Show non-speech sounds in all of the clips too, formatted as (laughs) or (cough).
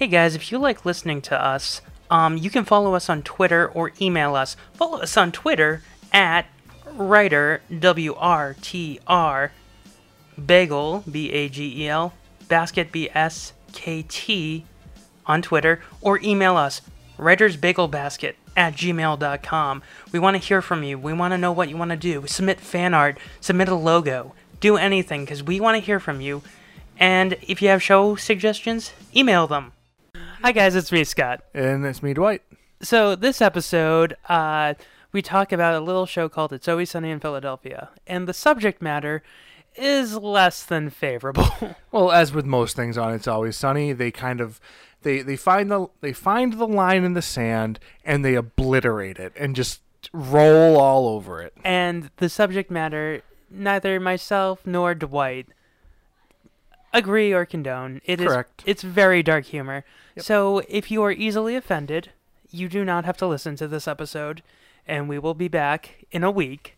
Hey guys, if you like listening to us, um, you can follow us on Twitter or email us. Follow us on Twitter at writer W R T R bagel B A G E L basket B S K T on Twitter or email us writersbagelbasket at gmail.com. We want to hear from you. We want to know what you want to do. Submit fan art, submit a logo, do anything because we want to hear from you. And if you have show suggestions, email them. Hi guys, it's me, Scott. And it's me, Dwight. So this episode, uh, we talk about a little show called It's Always Sunny in Philadelphia, and the subject matter is less than favorable. (laughs) Well, as with most things on It's Always Sunny, they kind of they they find the they find the line in the sand and they obliterate it and just roll all over it. and the subject matter, neither myself nor Dwight agree or condone. It is Correct. it's very dark humor. So if you are easily offended, you do not have to listen to this episode, and we will be back in a week.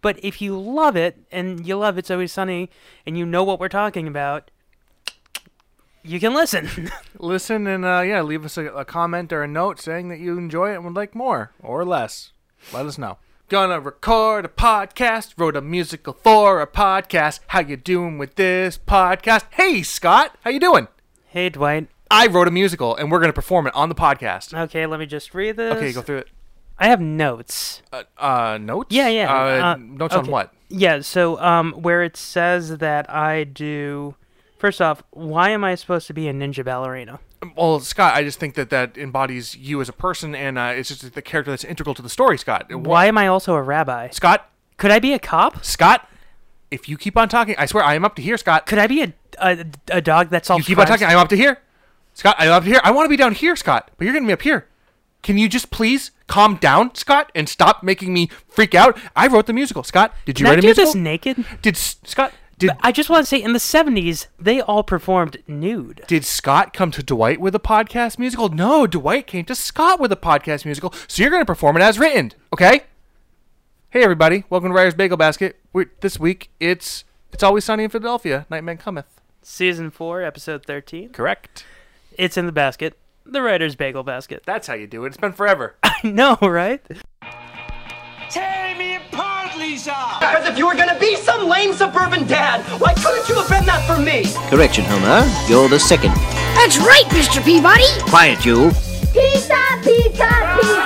But if you love it and you love It's Always Sunny and you know what we're talking about, you can listen. (laughs) Listen and uh, yeah, leave us a, a comment or a note saying that you enjoy it and would like more or less. Let us know. Gonna record a podcast. Wrote a musical for a podcast. How you doing with this podcast? Hey Scott, how you doing? hey, Dwight. I wrote a musical and we're gonna perform it on the podcast. Okay, let me just read this. Okay, go through it. I have notes. Uh, uh notes? Yeah, yeah. Uh, uh, notes on what? Yeah, so um, where it says that I do. First off, why am I supposed to be a ninja ballerina? Well, Scott, I just think that that embodies you as a person, and uh, it's just the character that's integral to the story, Scott. Wh- Why am I also a rabbi? Scott? Could I be a cop? Scott? If you keep on talking, I swear I am up to here, Scott. Could I be a a, a dog that solves You keep on talking, I'm up to here. Scott, I'm up to here. I want to be down here, Scott, but you're going to be up here. Can you just please calm down, Scott, and stop making me freak out? I wrote the musical, Scott. Did you Can write a do musical? this naked? did Scott? Did I just want to say, in the '70s, they all performed nude. did Scott come to Dwight with a podcast musical? No, Dwight came to Scott with a podcast musical. So you're going to perform it as written, okay? Hey everybody, welcome to Writer's Bagel Basket. we this week it's it's always sunny in Philadelphia. Nightman cometh. Season four, episode 13. Correct. It's in the basket. The writer's bagel basket. That's how you do it. It's been forever. (laughs) I know, right? Tear me apart, Lisa! Because if you were gonna be some lame suburban dad, why couldn't you have been that for me? Correction, Homer. You're the second. That's right, Mr. Peabody. Quiet, you. Pizza, pizza, pizza.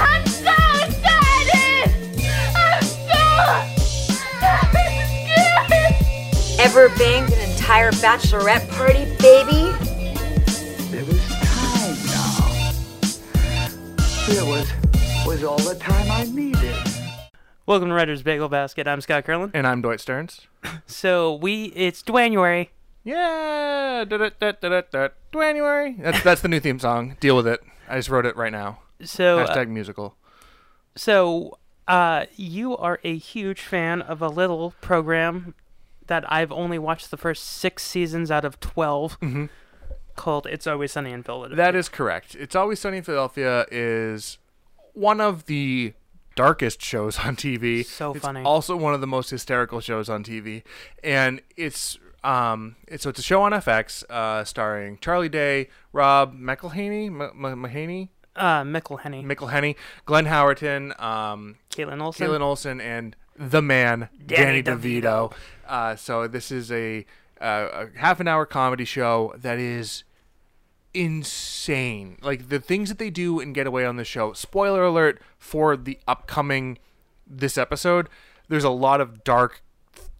I'm so excited. I'm so scared. Ever banged an entire bachelorette party, baby? It was time now. It was, was all the time I needed. Welcome to Writer's Bagel Basket. I'm Scott Curlin. And I'm Dwight Stearns. (coughs) So we, it's January. Yeah, January. That's that's the new theme song. Deal with it. I just wrote it right now. So, uh, Hashtag musical. so uh, you are a huge fan of a little program that I've only watched the first six seasons out of 12 called "It's Always Sunny in Philadelphia." That is correct. It's Always Sunny in Philadelphia is one of the darkest shows on TV. So it's funny. Also one of the most hysterical shows on TV, and it's um it's so it's a show on FX uh, starring Charlie Day, Rob McElhaney, M- M- Mahaney, uh, McElhenney, McElhenney, Glenn Howerton, um, Kaitlin Olson. Kaylin Olsen, and the man Danny Danny, DeVito. Uh, so this is a, uh, a half an hour comedy show that is insane. Like the things that they do and get away on the show. Spoiler alert for the upcoming this episode. There's a lot of dark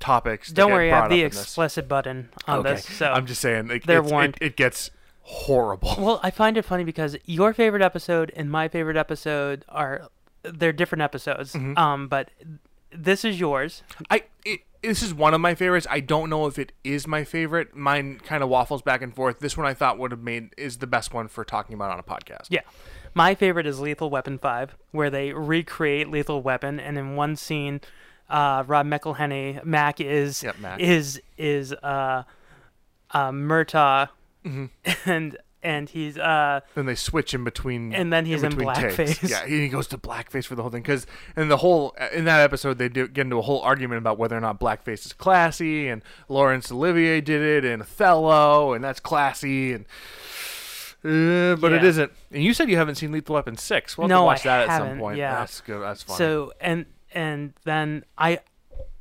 topics. Don't worry, I have the up in this. explicit button on Okay, this. So I'm just saying, like, they're warned. It, it gets horrible. (laughs) Well, I find it funny because your favorite episode and my favorite episode are they're different episodes. Mm-hmm. Um, but this is yours. I it, this is one of my favorites. I don't know if it is my favorite. Mine kind of waffles back and forth. This one I thought would have made is the best one for talking about on a podcast. Yeah. My favorite is Lethal Weapon 5, where they recreate Lethal Weapon, and in one scene, uh, Rob McElhenney, Mac is Yep, Mac. is is uh, uh, Murtaugh, Mm-hmm. (laughs) and and he's uh, Then they switch in between, And then he's in takes. blackface. (laughs) Yeah, he goes to blackface for the whole thing. Because in the whole in that episode, they do get into a whole argument about whether or not blackface is classy, and Laurence Olivier did it, and Othello, and that's classy, and Uh, but it Yeah. isn't. And you said you haven't seen Lethal Weapon six. We'll have No, to watch I that at some haven't, point. yeah. That's good. That's funny. So and and then I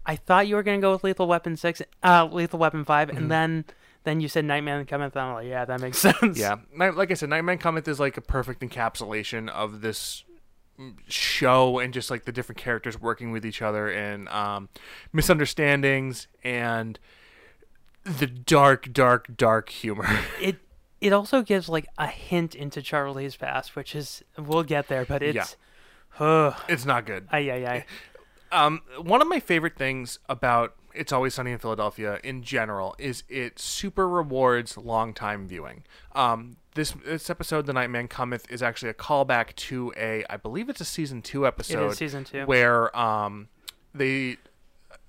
I thought you were gonna go with Lethal Weapon six, uh, Lethal Weapon 5 Mm-hmm. and then then you said Nightman Cometh. and I'm like, yeah, that makes (laughs) sense. Yeah, like I said, Nightman Cometh is like a perfect encapsulation of this show and just like the different characters working with each other and um, misunderstandings and the dark, dark, dark humor. (laughs) It it also gives like a hint into Charlie's past, which is we'll get there, but it's ugh, it's not good. ay ay ay. Um, one of my favorite things about It's Always Sunny in Philadelphia in general is it super rewards long time viewing. Um, this this episode, The Nightman Cometh, is actually a callback to a, I believe it's a season two episode. It is season two. where um, they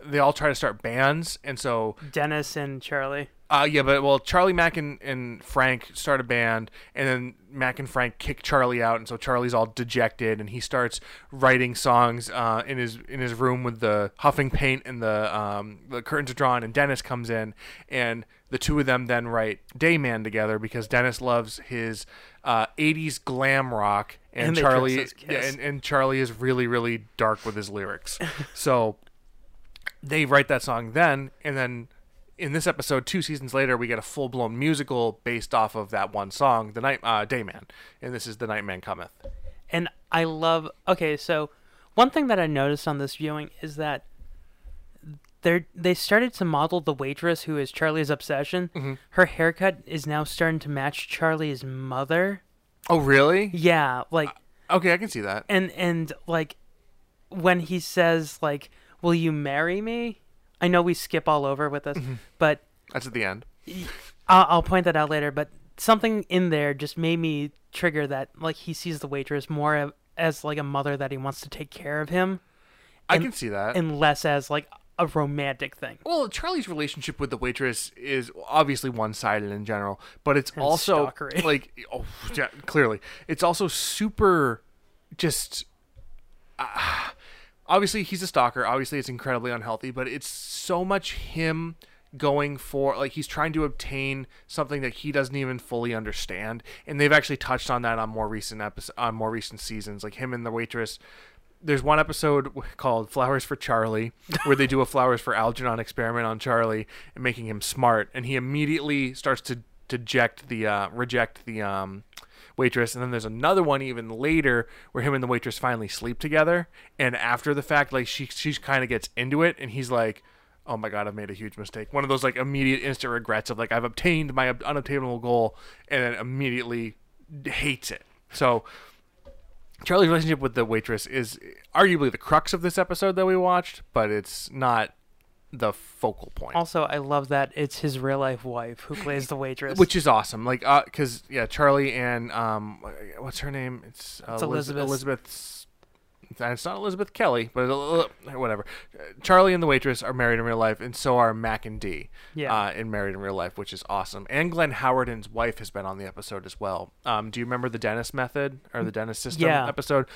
they all try to start bands, and so Dennis and Charlie. Uh, yeah, but well, Charlie Mack and, and Frank start a band, and then Mac and Frank kick Charlie out, and so Charlie's all dejected, and he starts writing songs uh, in his in his room with the huffing paint and the um, the curtains are drawn, and Dennis comes in, and the two of them then write Dayman together because Dennis loves his uh, '80s glam rock, and, And Charlie yeah, and, and Charlie is really really dark with his lyrics, (laughs) so they write that song then, and then in this episode, two seasons later, we get a full blown musical based off of that one song, "The Night uh, Dayman," and this is "The Nightman Cometh." And I love. Okay, so one thing that I noticed on this viewing is that they they started to model the waitress who is Charlie's obsession. Mm-hmm. Her haircut is now starting to match Charlie's mother. Oh, really? Yeah, like Okay, I can see that. and and like when he says like, "Will you marry me?" I know we skip all over with this, Mm-hmm. but That's at the end. I'll, I'll point that out later. But something in there just made me trigger that like he sees the waitress more of- as like a mother that he wants to take care of him, I And- can see that. and less as like a romantic thing. well, Charlie's relationship with the waitress is obviously one sided in general, but it's also stalkery. (laughs) like, oh, yeah, clearly, it's also super just. Uh, obviously, he's a stalker. Obviously, it's incredibly unhealthy, but it's so much him going for like he's trying to obtain something that he doesn't even fully understand and they've actually touched on that on more recent episodes on more recent seasons like him and the waitress there's one episode (laughs) called Flowers for Charlie where they do a Flowers for Algernon experiment on Charlie and making him smart and he immediately starts to deject the uh, reject the um, waitress and then there's another one even later where him and the waitress finally sleep together and after the fact like she she kind of gets into it and he's like oh my god i've made a huge mistake. One of those like immediate instant regrets of like i've obtained my ob- unobtainable goal and then immediately hates it. So Charlie's relationship with the waitress is arguably the crux of this episode that we watched, but it's not the focal point. Also, I love that it's his real life wife who plays the waitress. which is awesome. Like, uh, cause yeah, Charlie and um, what's her name? It's, uh, It's Eliz- Elizabeth. Elizabeth. It's not Elizabeth Kelly, but uh, whatever. Uh, Charlie and the waitress are married in real life, and so are Mac and Dee. Yeah. Uh, in Married in Real Life, which is awesome. And Glenn Howard's wife has been on the episode as well. Um, do you remember the Dennis method or the Dennis system Yeah. episode?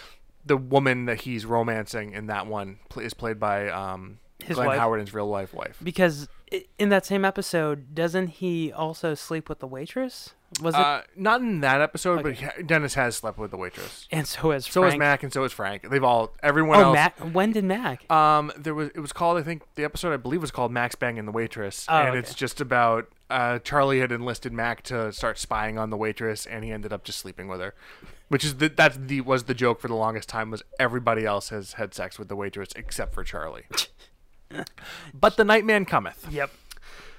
The woman that he's romancing in that one is played by um, His Glenn wife? Howard's real life wife. because i- in that same episode, doesn't he also sleep with the waitress? Was it? Uh, not in that episode, but he- Dennis has slept with the waitress. and so has So Frank. is Mac, and so is Frank. They've all everyone Oh, else. Mac. When did Mac? Um, there was it was called I think the episode I believe was called Max banging the waitress, Oh, and okay. it's just about uh Charlie had enlisted Mac to start spying on the waitress, and he ended up just sleeping with her, which is the that's the was the joke for the longest time was everybody else has had sex with the waitress except for Charlie. (laughs) (laughs) but the Nightman cometh. yep.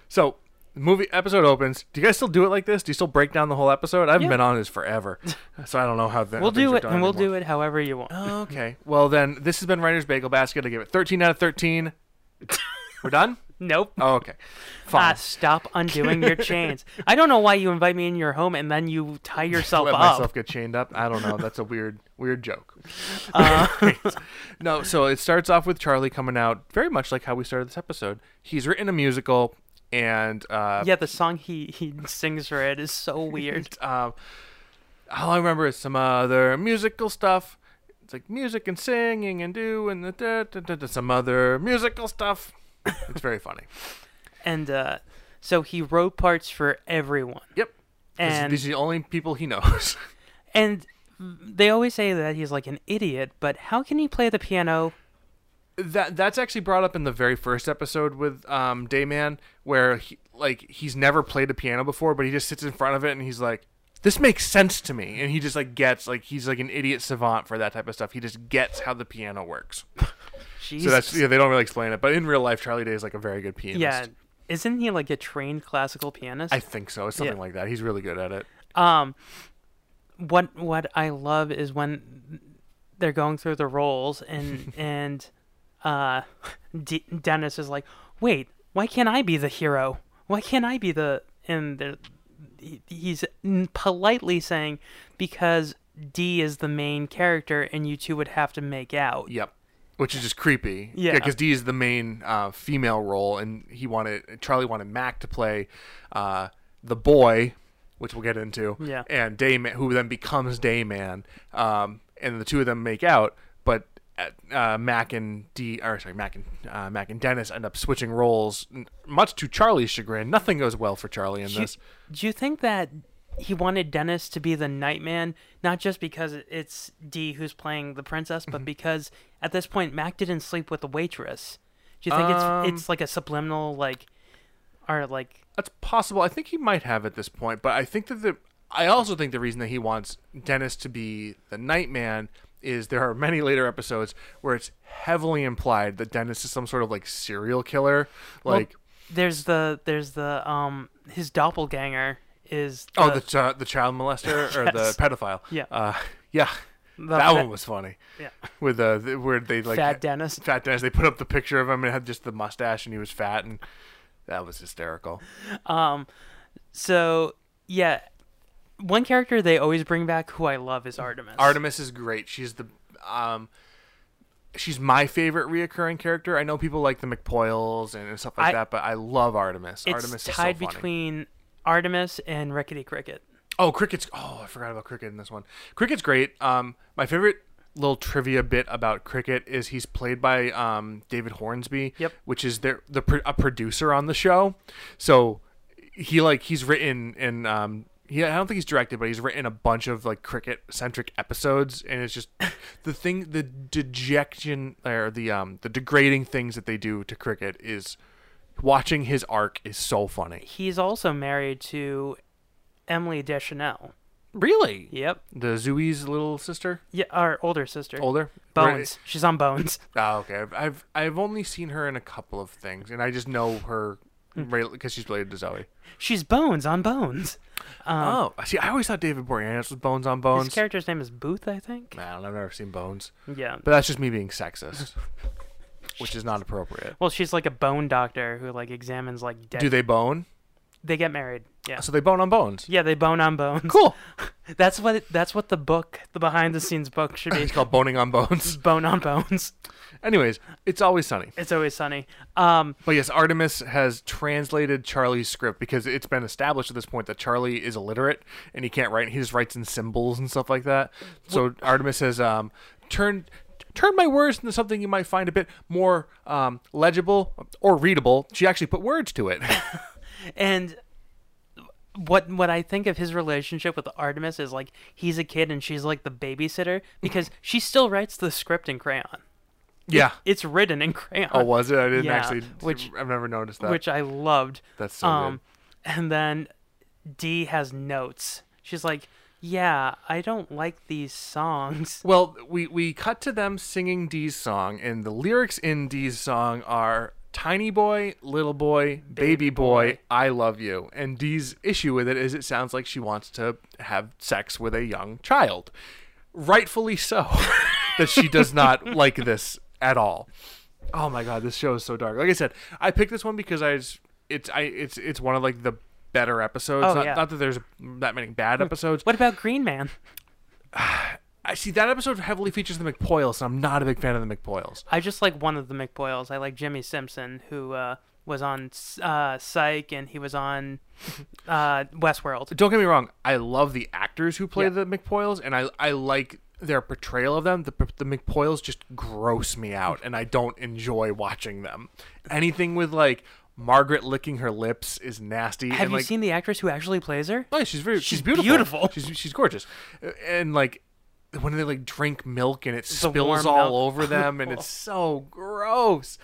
So the movie episode opens. Do you guys still do it like this? Do you still break down the whole episode? I haven't Yeah. been on this forever, (laughs) so I don't know how. th- We'll do it, and we'll do it however you want. Okay. Well, then this has been Writer's Bagel Basket. I give it 13 out of 13. (laughs) We're done? Nope. Oh, okay. (laughs) Fine. stop undoing your chains. I don't know why you invite me in your home and then you tie (laughs) yourself Let up. myself get chained up. I don't know. That's a weird, weird joke. (laughs) Uh. no, so it starts off with Charlie coming out very much like how we started this episode. He's written a musical, and uh, yeah, the song he, he sings for it is so weird. um, all I remember is some other musical stuff. It's like music and singing and do and the da, da, da, da, some other musical stuff. (laughs) It's very funny. And uh, so he wrote parts for everyone. Yep. And these are the only people he knows. (laughs) and they always say that he's like an idiot, but how can he play the piano? that that's actually brought up in the very first episode with um Dayman, where he, like he's never played a piano before, but he just sits in front of it and he's like, "This makes sense to me," and he just like gets like he's like an idiot savant for that type of stuff. He just gets how the piano works. (laughs) Jesus. So that's yeah, they don't really explain it, but in real life, Charlie Day is like a very good pianist. yeah. Isn't he like a trained classical pianist? I think so. It's something Yeah. like that. He's really good at it. Um, what what I love is when they're going through the roles and (laughs) and uh, D- Dennis is like, wait, why can't I be the hero? Why can't I be the and he- he's politely saying because D is the main character and you two would have to make out. Yep. Which is just creepy. Yeah. Because Dee is the main uh, female role, and he wanted Charlie wanted Mac to play uh, the boy, which we'll get into. Yeah. And Dayman, who then becomes Dayman, um, and the two of them make out, but. Uh, Mac and D, or sorry, Mac and uh, Mac and Dennis end up switching roles, much to Charlie's chagrin. Nothing goes well for Charlie in Do you, this. do you think that he wanted Dennis to be the Nightman, not just because it's Dee who's playing the princess, Mm-hmm. but because at this point Mac didn't sleep with the waitress? Do you think Um, it's it's like a subliminal like, or like That's possible. I think he might have at this point, but I think that the I also think the reason that he wants Dennis to be the Nightman is there are many later episodes where it's heavily implied that Dennis is some sort of like serial killer. Like there's the there's the um his doppelganger is oh the ch- the child molester or the (laughs) pedophile. Yeah. Uh, yeah. the that one was funny. yeah With the, the where they like fat Dennis. Fat Dennis. They put up the picture of him and had just the mustache and he was fat and that was hysterical. Um, so yeah, one character they always bring back who I love is Artemis. Artemis is great. She's the um she's my favorite reoccurring character. I know people like the McPoyles and, stuff like I- that, but I love Artemis. It's Artemis is tied so funny. between Artemis and Rickety Cricket. Oh, Cricket's oh, I forgot about Cricket in this one. Cricket's great. Um my favorite little trivia bit about Cricket is he's played by um David Hornsby, Yep. which is their the a producer on the show. So he like he's written and um he, I don't think he's directed, but he's written a bunch of like cricket centric episodes, and it's just (laughs) the thing, the dejection or the um the degrading things that they do to cricket is watching his arc is so funny. He's also married to Emily Deschanel. Really? Yep. The Zooey's little sister, Yeah, our older sister. older Bones. She's on Bones. Oh, (laughs) okay. I've, I've I've only seen her in a couple of things, and I just know her mm. because she's related to Zooey. She's Bones on Bones. Um, oh, see, I always thought David Boreanaz was Bones on Bones. His character's name is Booth, I think. Man, I've never seen Bones. Yeah. But that's just me being sexist, (laughs) which is not appropriate. Well, she's like a bone doctor who like examines like dead. Do they bone? They get married. Yeah. So they bone on bones. Yeah, they bone on bones. Cool. (laughs) That's what. It, that's what the book, the behind the scenes book, should be. It's called boning on bones. (laughs) Bone on bones. Anyways, it's always sunny. It's always sunny. Um, But yes, Artemis has translated Charlie's script because it's been established at this point that Charlie is illiterate and he can't write. He just writes in symbols and stuff like that. So Artemis has um, turned turned my words into something you might find a bit more um, legible or readable. She actually put words to it. (laughs) and what what I think of his relationship with Artemis is like he's a kid and she's like the babysitter because (laughs) she still writes the script in crayon. yeah. It's written in crayon. Oh, was it? I didn't Yeah, actually. which- I've never noticed that. which I loved. That's so um, And then Dee has notes. She's like, "Yeah, I don't like these songs." Well, we we cut to them singing Dee's song, and the lyrics in Dee's song are "Tiny boy, little boy, baby boy. I love you." And Dee's issue with it is it sounds like she wants to have sex with a young child, rightfully so. (laughs) that she does not (laughs) like this at all. Oh my god, this show is so dark. Like I said, I picked this one because I just, it's I it's it's one of like the better episodes. Oh, not, yeah. not that there's that many bad episodes. What about Green Man? (sighs) I see that episode heavily features the McPoyles, and I'm not a big fan of the McPoyles. I just like one of the McPoyles. I like Jimmy Simpson, who uh, was on uh, Psych and he was on (laughs) uh, Westworld. Don't get me wrong, I love the actors who play Yeah. the McPoyles, and I I like their portrayal of them. The the McPoyles just gross me out, and I don't enjoy watching them. Anything with like Margaret licking her lips is nasty. Have and, you like, seen the actress who actually plays her? Oh, yeah, she's very she's, She's beautiful. beautiful. She's she's gorgeous, Uh, and like when they like drink milk and it The spills all milk. over them, and it's so gross.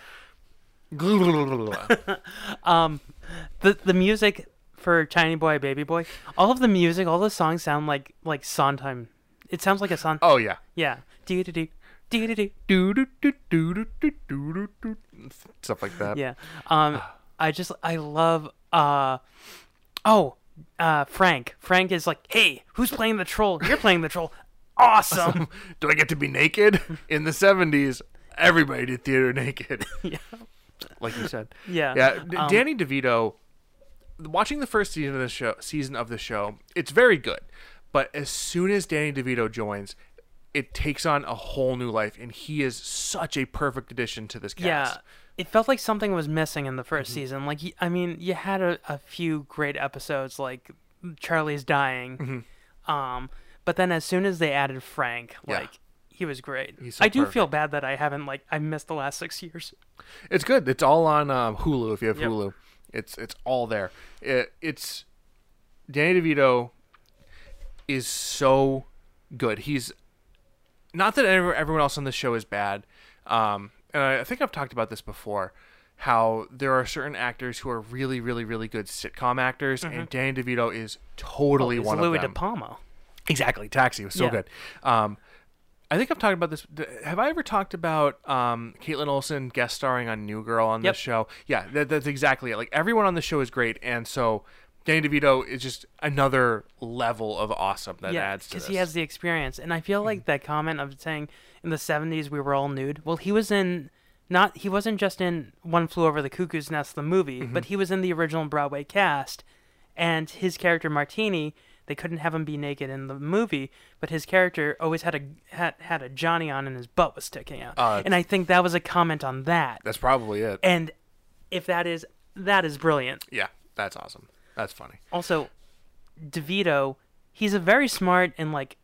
The the music for Tiny Boy, Baby Boy, all of the music, all the songs sound like like Sondheim. It sounds like a song. oh yeah. Yeah. Do do do. Do do do do do do do do do stuff like that. Yeah. Um, I just I love uh, oh, uh, Frank. Frank is like, hey, who's playing the troll? You're playing the troll. Awesome. (laughs) Do I get to be naked? In the seventies, everybody did theater naked. (laughs) yeah. like you said. Yeah. Yeah. D- Um, Danny DeVito. Watching the first season of the show, season of the show, it's very good. But as soon as Danny DeVito joins, it takes on a whole new life, and he is such a perfect addition to this cast. Yeah. It felt like something was missing in the 1st Mm-hmm. season. Like, I mean, you had a, a few great episodes, like Charlie's dying. Um, but then as soon as they added Frank, Mm-hmm. Yeah. like, he was great. So I do feel bad that I haven't, like, I missed the last six years. It's good. It's all on um, Hulu if you have Yep. Hulu. It's it's all there. It, it's Danny DeVito is so good. He's not that everyone else on the show is bad. Um, and I, I think I've talked about this before. How there are certain actors who are really, really, really good sitcom actors, and Danny DeVito is totally It's one Louis of them. De Palma. Exactly, Taxi was so Yeah. good. Um, I think I've talked about this. Have I ever talked about um, Kaitlin Olson guest starring on New Girl on Yep. this show? Yeah, that, that's exactly it. Like everyone on the show is great, and so Danny DeVito is just another level of awesome that yeah, adds to because he has the experience, and I feel like that comment of saying in the '70s we were all nude. Well, he was in not he wasn't just in One Flew Over the Cuckoo's Nest, the movie, Mm-hmm. but he was in the original Broadway cast, and his character Martini. They couldn't have him be naked in the movie, but his character always had a had, had a Johnny on and his butt was sticking out. Uh, and I think that was a comment on that. That's probably it. And if that is that is brilliant. yeah, that's awesome. That's funny. Also, DeVito, he's a very smart and like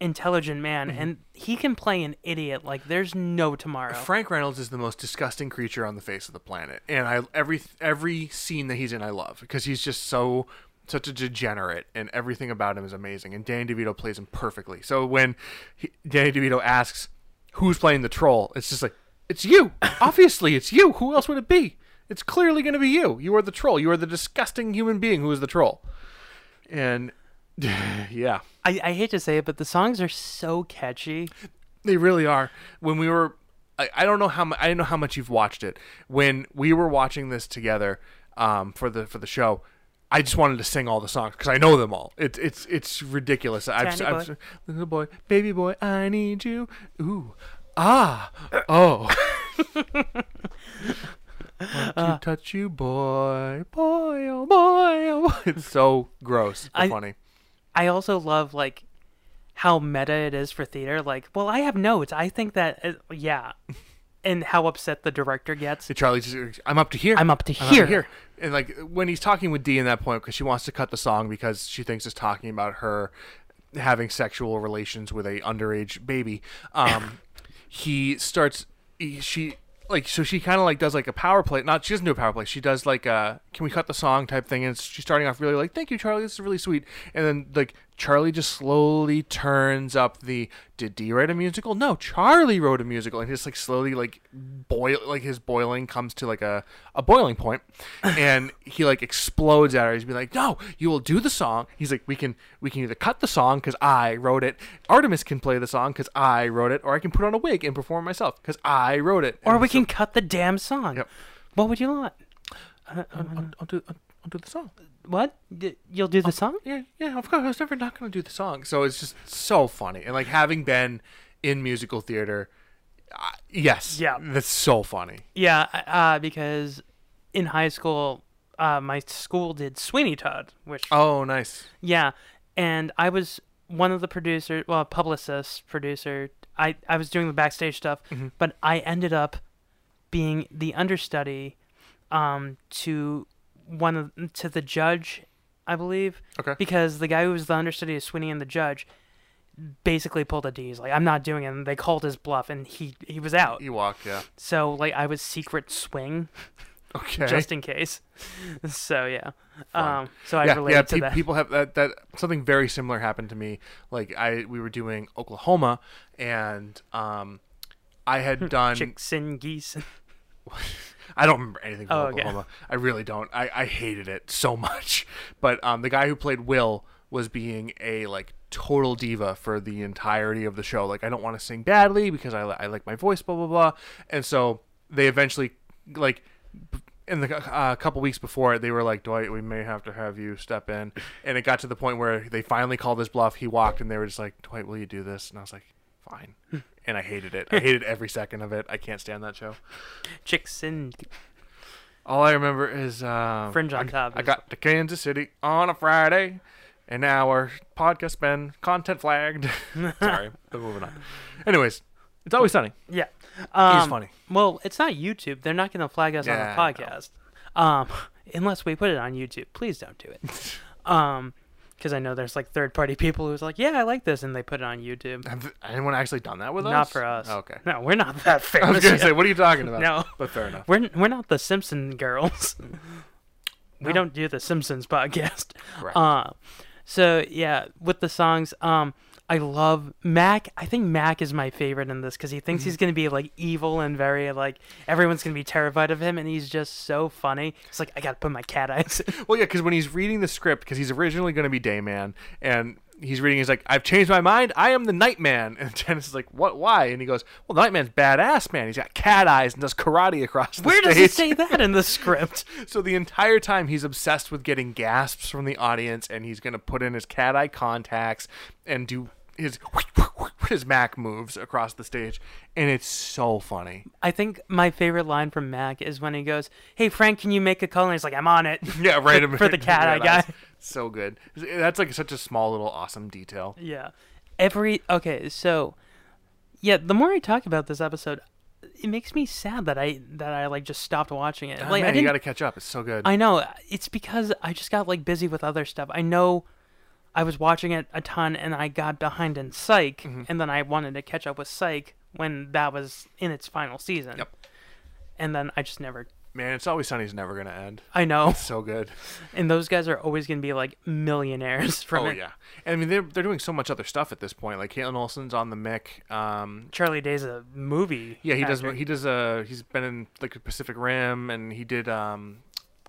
intelligent man, Mm-hmm. and he can play an idiot like there's no tomorrow. Frank Reynolds is the most disgusting creature on the face of the planet, and I every every scene that he's in, I love because he's just so such a degenerate, and everything about him is amazing. And Danny DeVito plays him perfectly. So when he, Danny DeVito asks who's playing the troll, it's just like it's you. (laughs) Obviously, it's you. Who else would it be? It's clearly going to be you. You are the troll. You are the disgusting human being who is the troll. And (laughs) yeah, I, I hate to say it, but the songs are so catchy. They really are. When we were, I, I don't know how mu- I don't know how much you've watched it. When we were watching this together um, for the for the show, I just wanted to sing all the songs because I know them all. It's it's it's ridiculous. I've, Tiny I've, boy. little boy, baby boy, I need you. Ooh, ah, oh. (laughs) Want to touch you, boy, boy, oh boy, oh boy. It's so gross, but I- funny. I also love like how meta it is for theater. Like, well, I have notes. I think that uh, yeah, (laughs) and how upset the director gets. So Charlie just, I'm up to here. I'm up to here. And like when he's talking with Dee in that point, because she wants to cut the song because she thinks it's talking about her having sexual relations with a underage baby. Um, (laughs) he starts. He, she like so she kind of like does like a power play. Not she doesn't do a power play. She does like a can we cut the song type thing. And she's starting off really like thank you Charlie. This is really sweet. And then like Charlie just slowly turns up the did Dee write a musical? No, Charlie wrote a musical. And just like slowly like boil like his boiling comes to like a, a boiling point (laughs) and he like explodes at her. He's be like, No, you will do the song. He's like, We can we can either cut the song because I wrote it. Artemis can play the song because I wrote it, or I can put on a wig and perform myself because I wrote it. Or And we so- can cut the damn song. Yep. What would you want? Uh, I'll, I'll do I'll, I'll do the song. What? You'll do the song? Yeah, yeah, of course. I was never not going to do the song. So it's just so funny. And like having been in musical theater, uh, yes, Yeah. that's so funny. Yeah, uh, because in high school, uh, my school did Sweeney Todd, which Oh, nice. yeah, and I was one of the producers, well, publicist, producer. I I was doing the backstage stuff, Mm-hmm. but I ended up being the understudy um, to one of to the judge, I believe. Okay. Because the guy who was the understudy of Sweeney and the judge basically pulled a D. He's like, I'm not doing it. And they called his bluff, and he he was out. You walk, yeah. So like I was secret swing. (laughs) Okay. just in case. (laughs) So yeah, um, so I yeah, related yeah. to pe- that. People have that. That something very similar happened to me. Like I, we were doing Oklahoma, and um, I had done. Chicks and geese. (laughs) I don't remember anything from Oh, okay. Oklahoma. I really don't. I, I hated it so (laughs) much. But um, the guy who played Will was being a like total diva for the entirety of the show. Like I don't want to sing badly because I, I like my voice, blah blah blah. And so they eventually like b- in the uh, couple weeks before it, they were like, Dwight, we may have to have you step in. And it got to the point where they finally called his bluff. He walked, and they were just like, Dwight, will you do this? And I was like, fine. and I hated it. (laughs) I hated every second of it. I can't stand that show. Chicks and All I remember is uh, Fringe on I, top I got to Kansas City on a Friday, and now our podcast been content flagged. (laughs) (laughs) Sorry, but moving on. Anyways, it's always sunny. yeah. Um, funny. Well, it's not YouTube. They're not going to flag us Yeah, on the podcast, um, unless we put it on YouTube. Please don't do it. um, because I know there's like third party (laughs) people who's like, yeah, I like this, and they put it on YouTube. Have anyone actually done that with us? Not for us. Oh, okay. No, we're not that famous. (laughs) I was gonna yet. say, what are you talking about? No. but fair enough. We're we're not the Simpson girls. (laughs) we don't do the Simpsons podcast. Correct. Uh, so yeah, with the songs, um, I love Mac. I think Mac is my favorite in this because he thinks mm-hmm. he's gonna be like evil and very like everyone's gonna be terrified of him, and he's just so funny. It's like I gotta put my cat eyes. (laughs) Well, yeah, because when he's reading the script, because he's originally going to be Dayman, and he's reading, he's like, "I've changed my mind. I am the Nightman." And (laughs) Dennis is like, "What? Why?" And he goes, "Well, the Nightman's badass, man. He's got cat eyes and does karate across the Where stage." does it say that in the (laughs) script? So the entire time he's obsessed with getting gasps from the audience, and he's gonna put in his cat eye contacts and do his (laughs) his Mac moves across the stage, and it's so funny. I think my favorite line from Mac is when he goes, "Hey Frank, can you make a call?" And he's like, "I'm on it." (laughs) Yeah, right. for the (laughs) cat eye eyes. guy. So good. That's like such a small little awesome detail. Yeah. Every okay, so yeah, the more I talk about this episode, it makes me sad that I that I like just stopped watching it. Oh, like I you got to catch up. It's so good. I know it's because I just got like busy with other stuff. I know I was watching it a ton and I got behind in Psych Mm-hmm. and then I wanted to catch up with Psych when that was in its final season. Yep. And then I just never Man, it's always sunny's never gonna end. I know. So good. (laughs) And those guys are always going to be like millionaires (laughs) from oh it. yeah. And I mean, they're they're doing so much other stuff at this point. Like Kaitlin Olson's on the Mick. Um, Charlie Day's a movie. yeah, he does. actor. He does. Uh, he's been in like Pacific Rim, and he did um,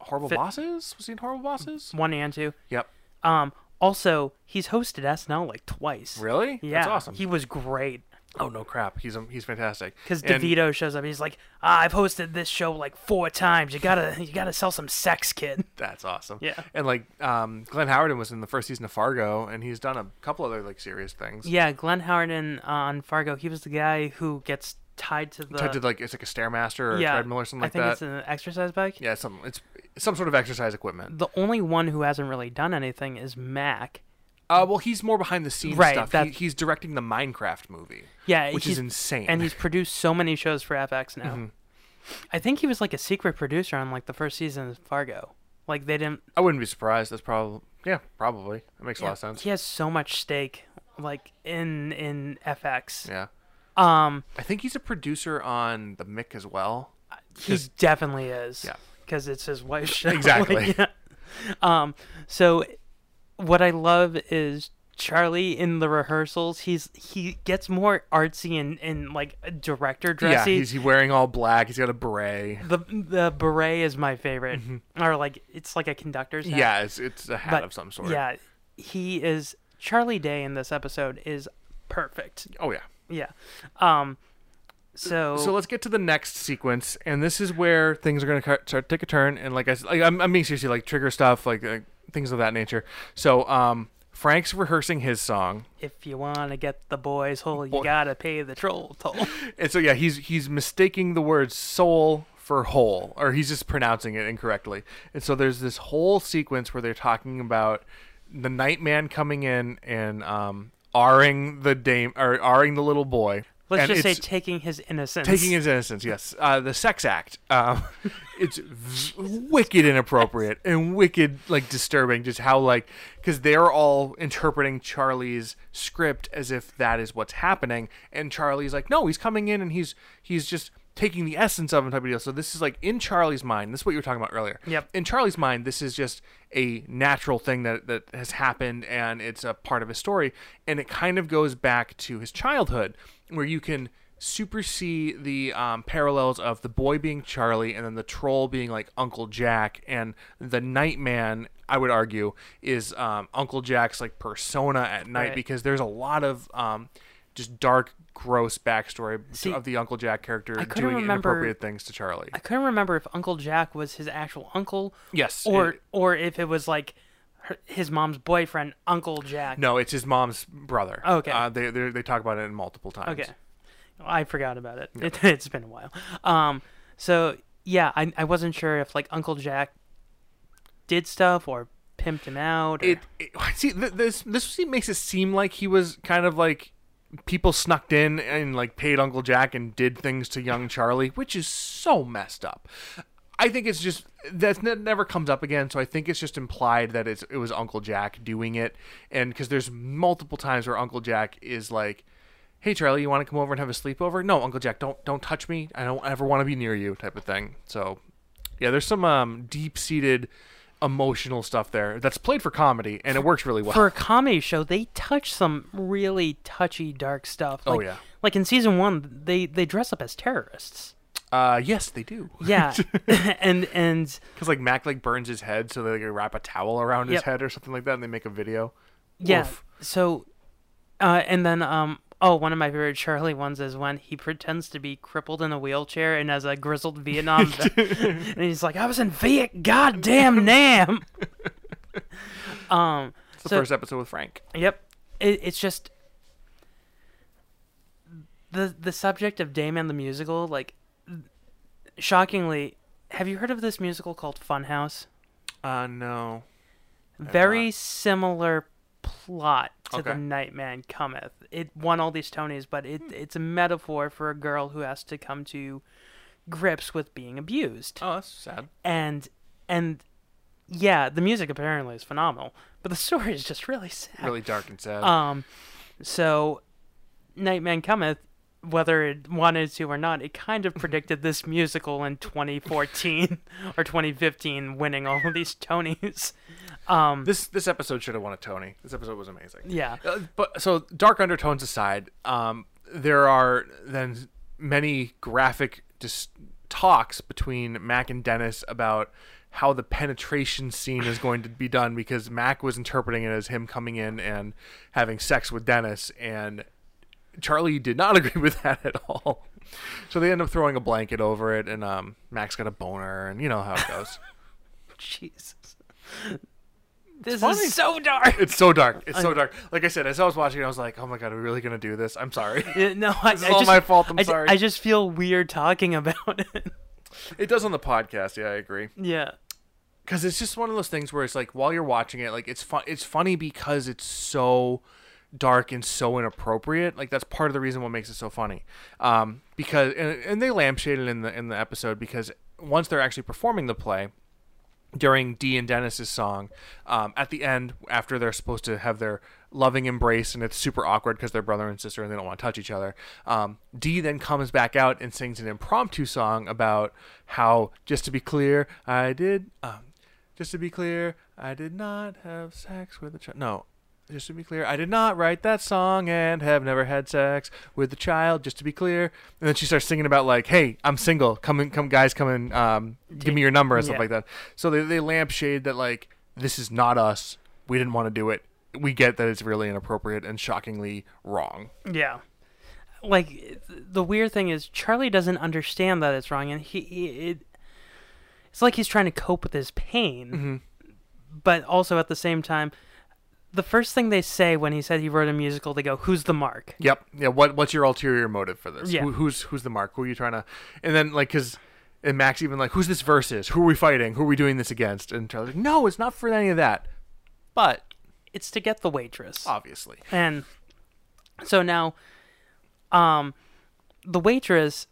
Horrible Fit- Bosses. Was he in Horrible Bosses? one and two. Yep. Um, also, he's hosted SNL like twice. Really? Yeah, That's awesome. He was great. oh no, crap. He's um, he's fantastic. Because And- DeVito shows up, he's like, ah, "I've hosted this show like four times. You gotta, you gotta sell some sex, kid." (laughs) That's awesome. Yeah. And like um, Glenn Howerton was in the first season of Fargo, and he's done a couple other like serious things. Yeah, Glenn Howerton on Fargo. He was the guy who gets tied to the. Tied to like it's like a stairmaster or a treadmill or something I like think that. it's an exercise bike. yeah, something. it's some sort of exercise equipment. The only one who hasn't really done anything is Mac. Uh, well, he's more behind the scenes Right, stuff. He, he's directing the Minecraft movie. Yeah, which is insane. and he's produced so many shows for FX now. Mm-hmm. I think he was like a secret producer on like the first season of Fargo. Like they didn't. I wouldn't be surprised. That's probably yeah, probably. That makes a lot of sense. He has so much stake, like in in FX. Yeah. Um, I think he's a producer on the Mick as well. he definitely is. Yeah. Because it's his wife's show. (laughs) Exactly. yeah. Um, so what I love is Charlie in the rehearsals. He's he gets more artsy and and like director dressy. Yeah, he's he wearing all black. He's got a beret. the the beret is my favorite, or like it's like a conductor's hat. Mm-hmm. Yeah, it's it's a hat but of some sort. Yeah, he is Charlie Day in this episode is perfect. Oh yeah. Yeah. Um. So, So let's get to the next sequence, and this is where things are going to start take a turn. And like I said, like, I'm, I'm being seriously like trigger stuff, like uh, things of that nature. So um, Frank's rehearsing his song, if you want to get the boys whole, you gotta pay the troll toll. (laughs) and so yeah, he's he's mistaking the word soul for whole, or he's just pronouncing it incorrectly. And so there's this whole sequence where they're talking about the Nightman coming in and um, r-ing the dame or r-ing the little boy. Let's And just say taking his innocence. Taking his innocence, yes. Uh, the sex act. Um, (laughs) it's v- wicked inappropriate and wicked like disturbing. Just how like because they're all interpreting Charlie's script as if that is what's happening, and Charlie's like, no, he's coming in and he's he's just taking the essence of him type of deal. So this is like in Charlie's mind. This is what you were talking about earlier. Yep. In Charlie's mind, this is just a natural thing that that has happened, and it's a part of his story, and it kind of goes back to his childhood, where you can super see the um, parallels of the boy being Charlie and then the troll being like Uncle Jack and the Nightman. I would argue is um, Uncle Jack's like persona at night Right. because there's a lot of um, just dark, gross backstory See, of the Uncle Jack character doing remember- inappropriate things to Charlie. I couldn't remember if Uncle Jack was his actual uncle. Yes, Or it- or if it was like her, his mom's boyfriend, Uncle Jack. no, it's his mom's brother. Okay. uh, they they they talk about it multiple times. Okay. I forgot about it. it (laughs) it's been a while. Um. So yeah, I I wasn't sure if like Uncle Jack did stuff or pimped him out. Or, it, it (laughs) see th- this this makes it seem like he was kind of like people snuck in and like paid Uncle Jack and did things to young Charlie, which is so messed up. I think it's just that never comes up again, so I think it's just implied that it's it was Uncle Jack doing it, and because there's multiple times where Uncle Jack is like, "Hey Charlie, you want to come over and have a sleepover?" No, Uncle Jack, don't don't touch me. I don't ever want to be near you, type of thing. So, yeah, there's some um, deep seated emotional stuff there that's played for comedy and it works really well. for a comedy show, they touch some really touchy, dark stuff. Oh, yeah. Like in season one, they they dress up as terrorists. Uh, yes, they do. Yeah, (laughs) (laughs) and and Because like Mac like burns his head, so they like, wrap a towel around his head or something like that, and they make a video. yeah. Oof. So, uh, and then um. Oh, one of my favorite Charlie ones is when he pretends to be crippled in a wheelchair and has a grizzled Vietnam (laughs) vet, and he's like, "I was in Viet, goddamn Nam." (laughs) um, It's the so- first episode with Frank. Yep. It, it's just the the subject of Dayman the musical. Like, shockingly, have you heard of this musical called Funhouse? Uh, no. Very similar plot to the Okay. Nightman Cometh. It won all these Tonys, but it it's a metaphor for a girl who has to come to grips with being abused. Oh, that's sad. And and yeah, the music apparently is phenomenal, but the (laughs) story is just really sad. Really dark and sad. Um, so Nightman Cometh, whether it wanted to or not, it kind of predicted this musical in 2014 (laughs) or 2015, winning all of these Tonys. Um, this this episode should have won a Tony. This episode was amazing. yeah, Uh, but so dark undertones aside, um, there are then many graphic dis- talks between Mac and Dennis about how the penetration scene is going to be done because Mac was interpreting it as him coming in and having sex with Dennis and Charlie did not (laughs) agree with that at all. So they end up throwing a blanket over it and um, Mac's got a boner and you know how it goes. (laughs) Jesus. This funny. is so dark. it's so dark. It's so dark. Like I said, as I was watching, it, I was like, "Oh my god, are we really gonna do this?" I'm sorry. No, (laughs) I, is I all just, my fault, I'm I, sorry. I just feel weird talking about it. It does on the podcast. Yeah, I agree. yeah. Because it's just one of those things where it's like while you're watching it, like it's fun. It's funny because it's so dark and so inappropriate. Like that's part of the reason what makes it so funny. Um, because and, and they lampshaded in the in the episode because once they're actually performing the play. During Dee and Dennis's song, um, at the end, after they're supposed to have their loving embrace, and it's super awkward because they're brother and sister and they don't want to touch each other. Um, Dee then comes back out and sings an impromptu song about how, just to be clear, I did, um, just to be clear, I did not have sex with a child. No, just to be clear, I did not write that song and have never had sex with a child. Just to be clear, and then she starts singing about like, "Hey, I'm single. Come in, come guys, come in, um, give me your number and stuff Yeah. like that." So they they lampshade that like this is not us. We didn't want to do it. We get that it's really inappropriate and shockingly wrong. Yeah. Like the weird thing is Charlie doesn't understand that it's wrong and he, he it it's like he's trying to cope with his pain. Mm-hmm. But also at the same time the first thing they say when he said he wrote a musical they go who's the mark? Yep. Yeah. What What's your ulterior motive for this? Yeah. Who, who's Who's the mark? Who are you trying to? And then like because. And Max even like, who's this versus? Who are we fighting? Who are we doing this against? And Charlie's like, no, it's not for any of that. But It's to get the waitress. obviously, And so now um the waitress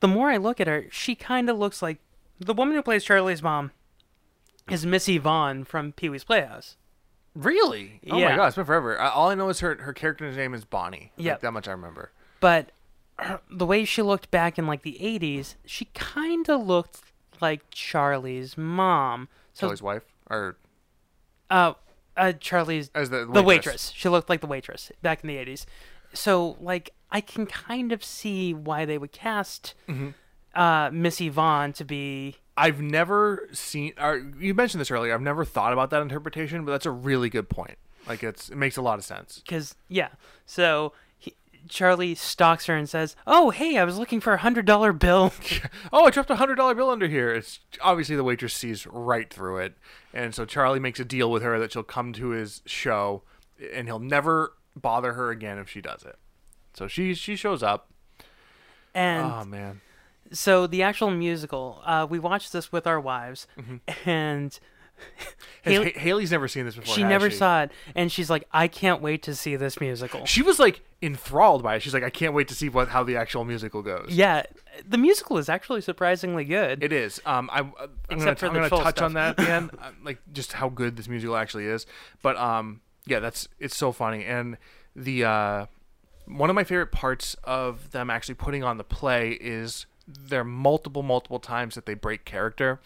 the more I look at her, she kind of looks like the woman who plays Charlie's mom is Miss Yvonne from Pee Wee's Playhouse. Really? Oh Yeah. my god, it's been forever. I, all I know is her her character's name is Bonnie. Like, that much I remember. but her, the way she looked back in like the 80s, she kind of looked like Charlie's mom. So Charlie's wife or uh, uh Charlie's As the the waitress. waitress. She looked like the waitress back in the 80s. So like I can kind of see why they would cast Mm-hmm. uh Miss Yvonne to be I've never seen. Or you mentioned this earlier. I've never thought about that interpretation, but that's a really good point. Like it's it makes a lot of sense. Because yeah, so he, Charlie stalks her and says, "Oh, hey, I was looking for a hundred dollar bill." (laughs) Oh, I dropped a hundred dollar bill under here. It's obviously the waitress sees right through it, and so Charlie makes a deal with her that she'll come to his show, and he'll never bother her again if she does it. So she she shows up. and Oh man, so the actual musical, uh, we watched this with our wives, Mm-hmm. and Haley- Haley's never seen this before. she never she? saw it, and she's like, "I can't wait to see this musical." She was like enthralled by it. She's like, I can't wait to see what how the actual musical goes. yeah, the musical is actually surprisingly good. It is. Um, I, I'm gonna, Except for I'm the gonna touch on stuff. that again, (laughs) uh, like just how good this musical actually is. But um, yeah, that's it's so funny, and the uh, one of my favorite parts of them actually putting on the play is there are multiple, multiple times that they break character.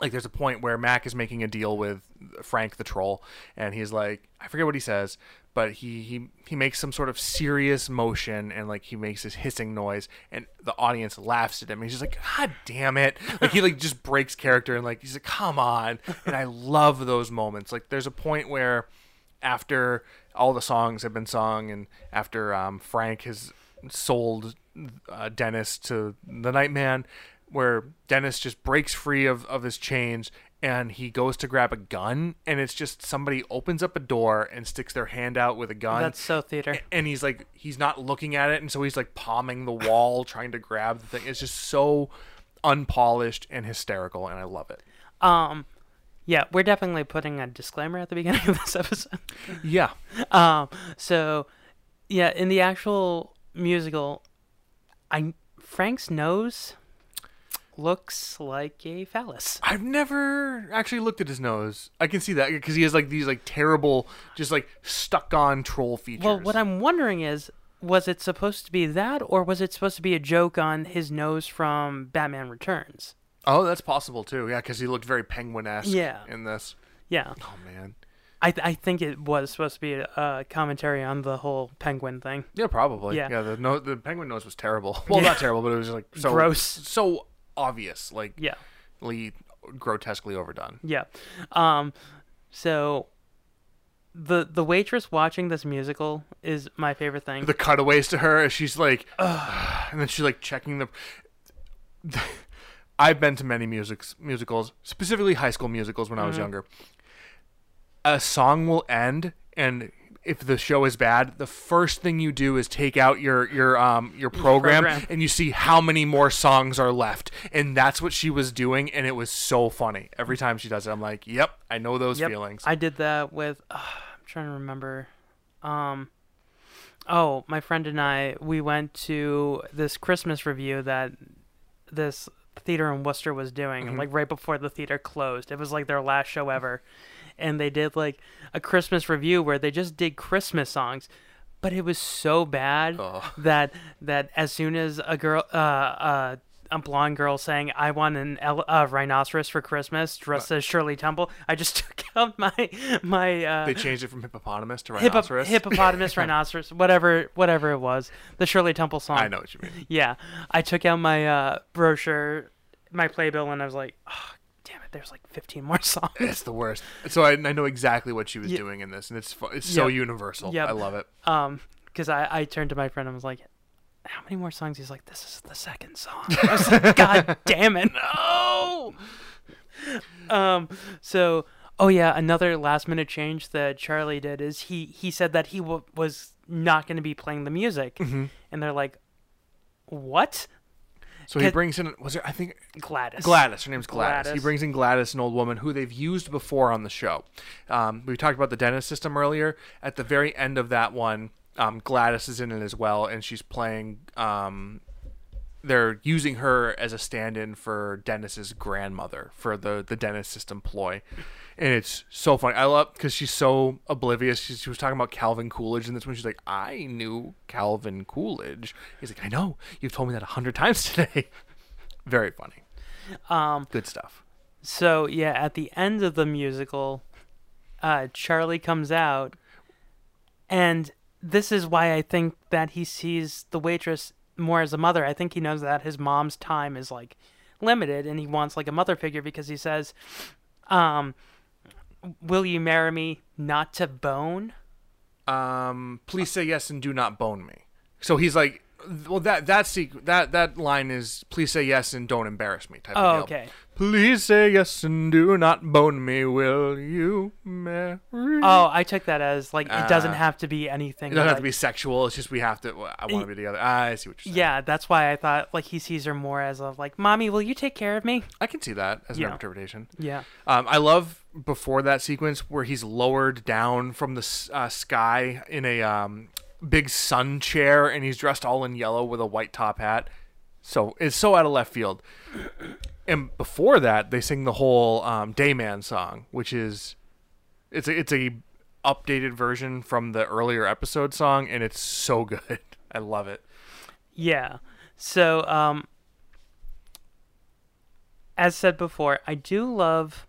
Like there's a point where Mac is making a deal with Frank the troll, and he's like, I forget what he says, but he he he makes some sort of serious motion, and like he makes this hissing noise, and the audience laughs at him. He's just like, God damn it! Like he like just breaks character, and like he's like, Come on! And I love those moments. Like there's a point where after all the songs have been sung, and after um, Frank has sold uh, Dennis to the Nightman, where Dennis just breaks free of, of his chains and he goes to grab a gun, and it's just somebody opens up a door and sticks their hand out with a gun. That's so theater. and he's like, he's not looking at it, and so he's like palming the wall (laughs) trying to grab the thing. It's just so unpolished and hysterical, and I love it. Um, yeah, we're definitely putting a disclaimer at the beginning of this episode. Yeah. (laughs) Um, so yeah, in the actual musical, I Frank's nose looks like a phallus. I've never actually looked at his nose. I can see that because he has like these like terrible, just like stuck on troll features. Well, what I'm wondering is, was it supposed to be that, or was it supposed to be a joke on his nose from Batman Returns? Oh, that's possible too. Yeah, because he looked very penguin-esque Yeah. in this. Yeah, Oh man. I th- I think it was supposed to be a, a commentary on the whole penguin thing. Yeah, probably. Yeah. Yeah. The no, the penguin nose was terrible. (laughs) Well, Yeah. not terrible, but it was like so Gross. so obvious, like Yeah. le- grotesquely overdone. Yeah. Um so the the waitress watching this musical is my favorite thing. The cutaways to her as she's like, (sighs) and then she's like checking the. (laughs) I've been to many musics musicals, specifically high school musicals when I Mm-hmm. was younger. A song will end, and if the show is bad, the first thing you do is take out your your um your program, program. and you see how many more songs are left, and that's what she was doing, and it was so funny every time she does it. I'm like, yep, I know those Yep. feelings. I did that with uh, (sighs) I'm trying to remember um oh, my friend and I we went to this Christmas revue that this theater in Worcester was doing Mm-hmm. like right before the theater closed. It was like their last show ever. And they did like a Christmas revue where they just did Christmas songs. But it was so bad (laughs) that that as soon as a girl uh uh a blonde girl saying "I want an ele- uh, rhinoceros for Christmas," dressed as Shirley Temple. I just (laughs) took out my my uh, they changed it from hippopotamus to hippo- rhinoceros. hippopotamus, (laughs) rhinoceros, whatever, whatever it was, the Shirley Temple song. I know what you mean. Yeah, I took out my uh, brochure, my playbill, and I was like, oh, "Damn it! There's like 15 more (laughs) songs." It's the worst. So I, I know exactly what she was Yeah. doing in this, and it's fu- it's so Yep. universal. Yep. I love it. Um, because I I turned to my friend and was like, "How many more songs?" He's like, "This is the second song." I was like, (laughs) "God damn it, no!" Um, so oh yeah, another last minute change that Charlie did is he he said that he w- was not going to be playing the music, Mm-hmm. and they're like, "What?" So he brings in was there I think Gladys. Gladys. Her name's Gladys. He brings in Gladys, an old woman who they've used before on the show. Um, we talked about the D.E.N.N.I.S. System earlier. At the very end of that one, um, Gladys is in it as well, and she's playing. Um, they're using her as a stand-in for Dennis's grandmother for the the D.E.N.N.I.S. System ploy, and it's so funny. I love because she's so oblivious. She, she was talking about Calvin Coolidge, and this one she's like, "I knew Calvin Coolidge." He's like, "I know. You've told me that a hundred (laughs) times today." Very funny. Um, Good stuff. so yeah, at the end of the musical, uh, Charlie comes out, and this is why I think that he sees the waitress more as a mother. I think he knows that his mom's time is like limited, and he wants like a mother figure because he says, um, "Will you marry me not to bone?" Um, please say yes and do not bone me. So he's like, well, that that sequ- that that line is, please say yes and don't embarrass me. Type Oh, of deal. okay. Please say yes and do not bone me. Will you marry? Oh, I took that as like it doesn't Ah. have to be anything. It doesn't have to be sexual. It's just we have to. I want to be together. I see what you're saying. Yeah, that's why I thought like he sees her more as of like, "Mommy, will you take care of me?" I can see that as Yeah. an interpretation. Yeah. Um, I love before that sequence where he's lowered down from the s- uh, sky in a um, big sun chair and he's dressed all in yellow with a white top hat. So it's so out of left field. And before that, they sing the whole um, Dayman song, which is it's a, it's a updated version from the earlier episode song, and it's so (laughs) good. I love it. Yeah. So, um, as said before, I do love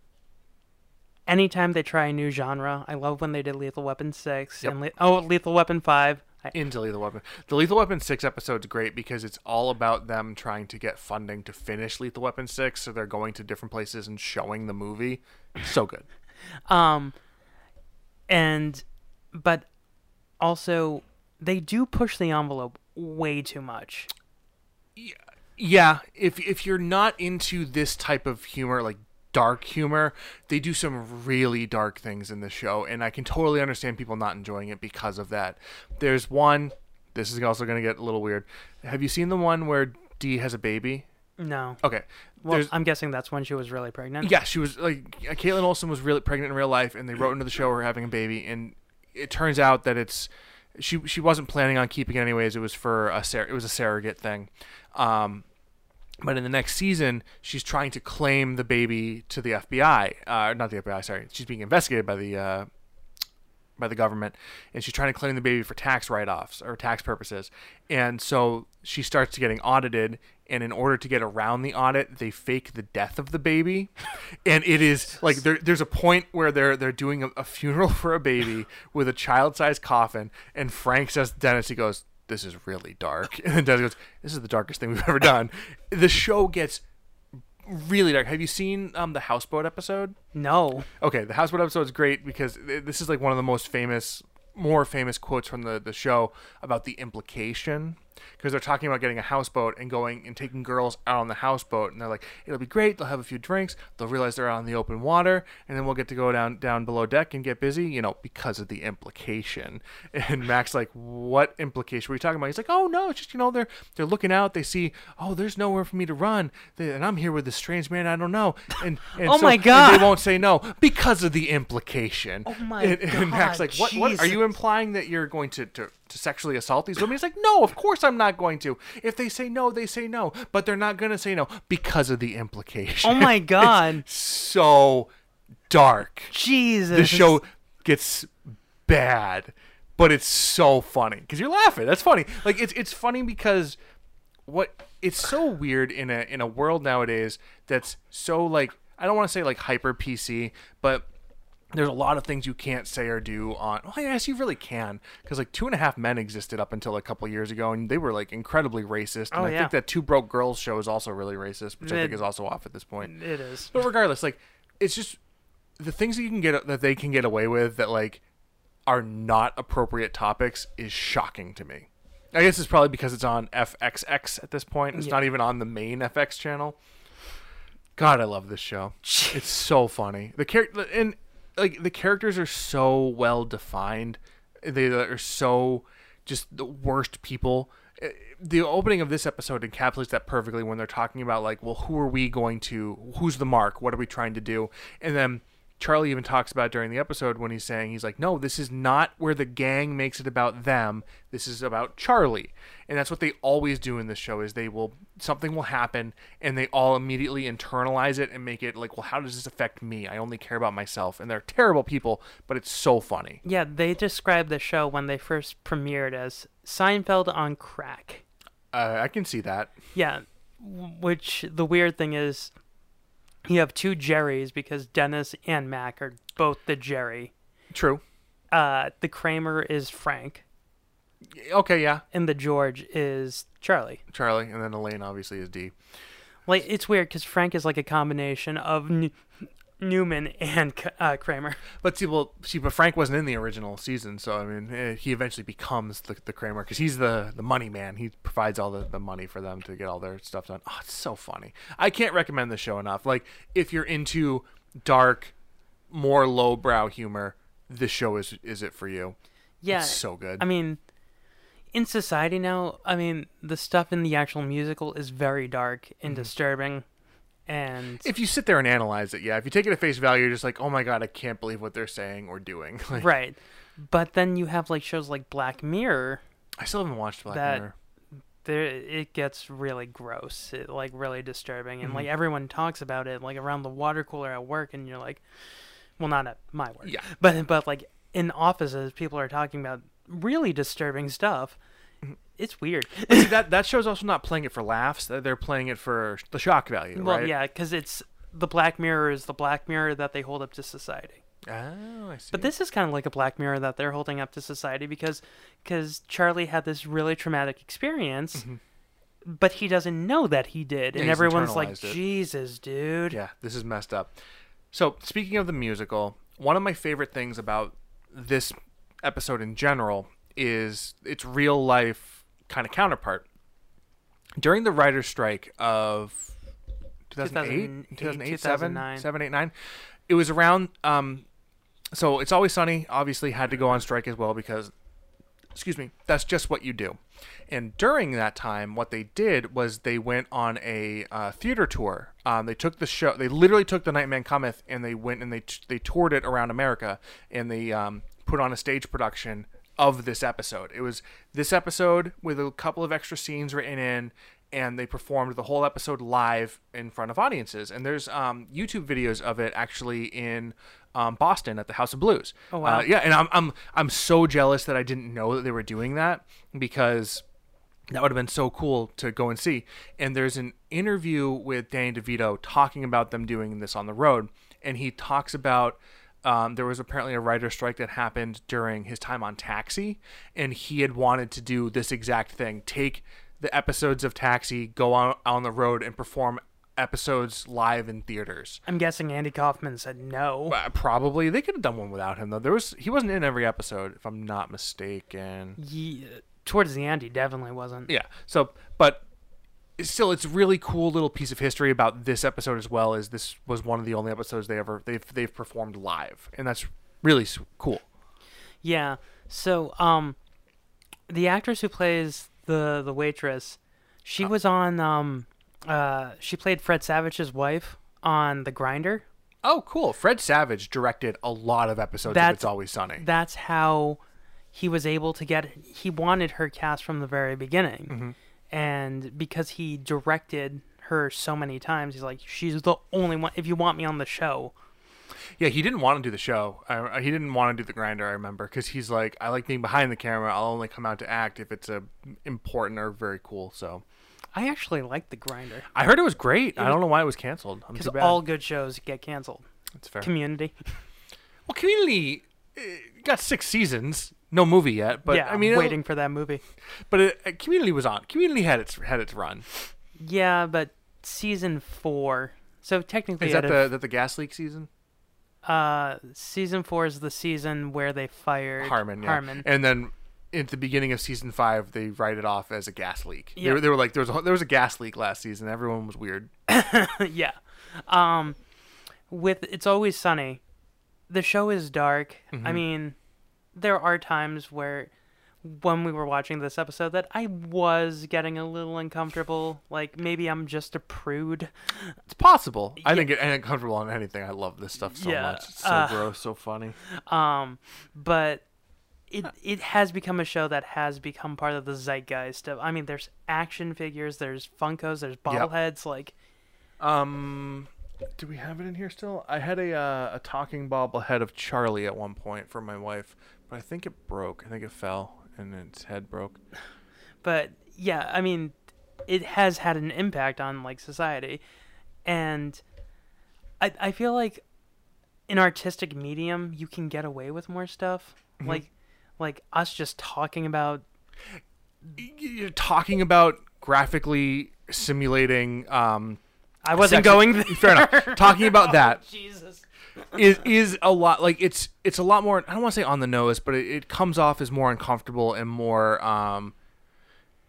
anytime they try a new genre. I love when they did Lethal Weapon 6 Yep. and Le- oh, Lethal Weapon 5. I, into Lethal Weapon. The Lethal Weapon 6 episode's great because it's all about them trying to get funding to finish Lethal Weapon 6, so they're going to different places and showing the movie. So good. (laughs) um, and, but also, they do push the envelope way too much. Yeah, if if you're not into this type of humor, like dark humor, they do some really dark things in the show, and I can totally understand people not enjoying it because of that. There's one. This is also going to get a little weird. Have you seen the one where Dee has a baby? No. Okay. Well, There's, I'm guessing that's when she was really pregnant. Yeah, she was like Kaitlin Olson was really pregnant in real life, and they wrote into the show her having a baby, and it turns out that it's she she wasn't planning on keeping it anyways. It was for a sur- it was a surrogate thing. Um, but in the next season, she's trying to claim the baby to the FBI. Uh, not the FBI, sorry. She's being investigated by the uh, by the government, and she's trying to claim the baby for tax write-offs or tax purposes. And so she starts getting audited, and in order to get around the audit, they fake the death of the baby, (laughs) and it is like there, there's a point where they're they're doing a, a funeral (laughs) for a baby with a child-sized coffin, and Frank says Dennis, he goes, "This is really dark," (laughs) and then Dennis goes, "This is the darkest thing we've ever done." The show gets really dark. Have you seen um, the houseboat episode? No. Okay, the houseboat episode is great because this is like one of the most famous, more famous quotes from the, the show about the implication. Because they're talking about getting a houseboat and going and taking girls out on the houseboat, and they're like, "It'll be great. They'll have a few drinks. They'll realize they're out on the open water, and then we'll get to go down down below deck and get busy." You know, because of the implication. (laughs) And Mac's like, "What implication? were you talking about?" He's like, "Oh no, it's just you know they're they're looking out. They see, oh, there's nowhere for me to run, they, and I'm here with this strange man I don't know." And, and (laughs) Oh so- my God. they won't say no because of the implication. Oh my and, and God, like, what, what? Are you implying that you're going to, to, to sexually assault these women? He's like, no, of course I'm not going to. If they say no, they say no. But they're not going to say no because of the implication. Oh my (laughs) It's God. so dark. Jesus. The show gets bad, but it's so funny because you're laughing. That's funny. Like it's it's funny because what it's so weird in a in a world nowadays that's so like I don't want to say like hyper PC, but there's a lot of things you can't say or do on. Well, yes, you really can, because like Two and a Half Men existed up until a couple years ago, and they were like incredibly racist. And Oh, I yeah. think that Two Broke Girls show is also really racist, which I think is also off at this point. It is. But regardless, like it's just the things that you can get that they can get away with that like are not appropriate topics is shocking to me. I guess it's probably because it's on FXX at this point. It's not even on the main FX channel. God, I love this show. (laughs) It's so funny. The character and like the characters are so well defined. They are so just the worst people. Uh, The opening of this episode encapsulates that perfectly when they're talking about like, well, who are we going to? Who's the mark? What are we trying to do? And then Charlie even talks about during the episode when he's saying he's like, no, this is not where the gang makes it about them. This is about Charlie, and that's what they always do in this show. Is they will something will happen and they all immediately internalize it and make it like, well, how does this affect me? I only care about myself, and they're terrible people, but it's so funny. Yeah, they described the show when they first premiered as Seinfeld on crack. Uh, I can see that. Yeah, which the weird thing is, you have two Jerrys because Dennis and Mac are both the Jerry. True. Uh, the Kramer is Frank, Okay, yeah, and the George is Charlie. Charlie, and then Elaine obviously is Dee. Like it's weird because Frank is like a combination of N- Newman and uh, Kramer. But see, well, see, but Frank wasn't in the original season, so I mean, eh, he eventually becomes the, the Kramer because he's the, the money man. He provides all the, the money for them to get all their stuff done. Oh, it's so funny. I can't recommend the show enough. Like, if you're into dark, more lowbrow humor, this show is is it for you. Yeah, It's so good. I mean, in society now, I mean, the stuff in the actual musical is very dark and Mm-hmm. disturbing, and If you sit there and analyze it, yeah. If you take it at face value, you're just like, oh my god, I can't believe what they're saying or doing. (laughs) Like, right. But then you have like shows like Black Mirror. I still haven't watched Black That- Mirror. There, it gets really gross, it, like really disturbing, and like Mm-hmm. everyone talks about it, like around the water cooler at work, and you're like, well, not at my work, Yeah. but but like in offices, people are talking about really disturbing stuff. Mm-hmm. It's weird. See, that that show's also not playing it for laughs. They're playing it for the shock value, Well, right? yeah, because it's the Black Mirror is the Black Mirror that they hold up to society. Oh, I see. But this is kind of like a Black Mirror that they're holding up to society because because Charlie had this really traumatic experience, but he doesn't know that he did, Mm-hmm. And he's everyone's like, it. "Jesus, dude." Yeah, this is messed up. So, speaking of the musical, one of my favorite things about this episode in general is its real life kind of counterpart. During the writer's strike of 2008, 2008, 2008 2009. 7, 8, 9, it was around. Um, so, It's Always Sunny obviously had to go on strike as well because excuse me, that's just what you do. And during that time, what they did was they went on a uh, theater tour. Um, they took the show, they literally took the Nightman Cometh, and they went and they t- they toured it around America, and they um, put on a stage production of this episode. It was this episode with a couple of extra scenes written in, and they performed the whole episode live in front of audiences. And there's um, YouTube videos of it actually in um, Boston at the House of Blues. Oh, wow. Uh, yeah, and I'm I'm I'm so jealous that I didn't know that they were doing that because that would have been so cool to go and see. And there's an interview with Danny DeVito talking about them doing this on the road, and he talks about. Um, there was apparently a writer strike that happened during his time on Taxi, and he had wanted to do this exact thing: take the episodes of Taxi, go on on the road, and perform episodes live in theaters. I'm guessing Andy Kaufman said no. Uh, probably they could have done one without him though. There was he wasn't in every episode, if I'm not mistaken. Ye- towards the end, he definitely wasn't. Yeah. So, but still, it's a really cool little piece of history about this episode as well. Is this was one of the only episodes they ever they've they've performed live, and that's really cool. Yeah. So, um, the actress who plays the the waitress, she Uh. was on um, uh, she played Fred Savage's wife on The Grinder. Oh, cool. Fred Savage directed a lot of episodes of It's Always Sunny. That's how he was able to get. He wanted her cast from the very beginning, Mm-hmm. And because he directed her so many times, he's like, she's the only one. If you want me on the show, Yeah, he didn't want to do the show. I, he didn't want to do the grinder. I remember because he's like, I like being behind the camera. I'll only come out to act if it's a important or very cool. So I actually liked The Grinder I heard it was great. I don't know why it was canceled. Because all good shows get canceled. That's fair. Community. Well, Community uh, got six seasons, no movie yet. But yeah, I mean, I'm waiting for that movie. But it, uh, Community was on. Community had its had its run. Yeah, but season four. So technically, Is that the that the gas leak season? uh, season four is the season where they fired Harmon, yeah. Harmon. And then at the beginning of season five, they write it off as a gas leak. They, Yeah. were, they were like, there was a, there was a gas leak last season. Everyone was weird. (laughs) yeah. Um, with It's Always Sunny, the show is dark. Mm-hmm. I mean, there are times where when we were watching this episode that I was getting a little uncomfortable. Like maybe I'm just a prude. It's possible. I Yeah. didn't get uncomfortable on anything. I love this stuff so Yeah, much. It's so uh, gross, so funny. Um, but it it has become a show that has become part of the zeitgeist of. I mean, there's action figures, there's Funkos, there's bobbleheads. Like Um, do we have it in here still? I had a uh, a talking bobblehead of Charlie at one point for my wife, but I think it broke. I think it fell and its head broke. (sighs) but yeah, I mean, it has had an impact on like society, and I I feel like in artistic medium you can get away with more stuff. Mm-hmm. Like like us just talking about You're talking about graphically simulating. Um, I wasn't going there. Fair enough. Talking about (laughs) that Jesus. Is is a lot like it's it's a lot more. I don't want to say on the nose, but it, it comes off as more uncomfortable and more um,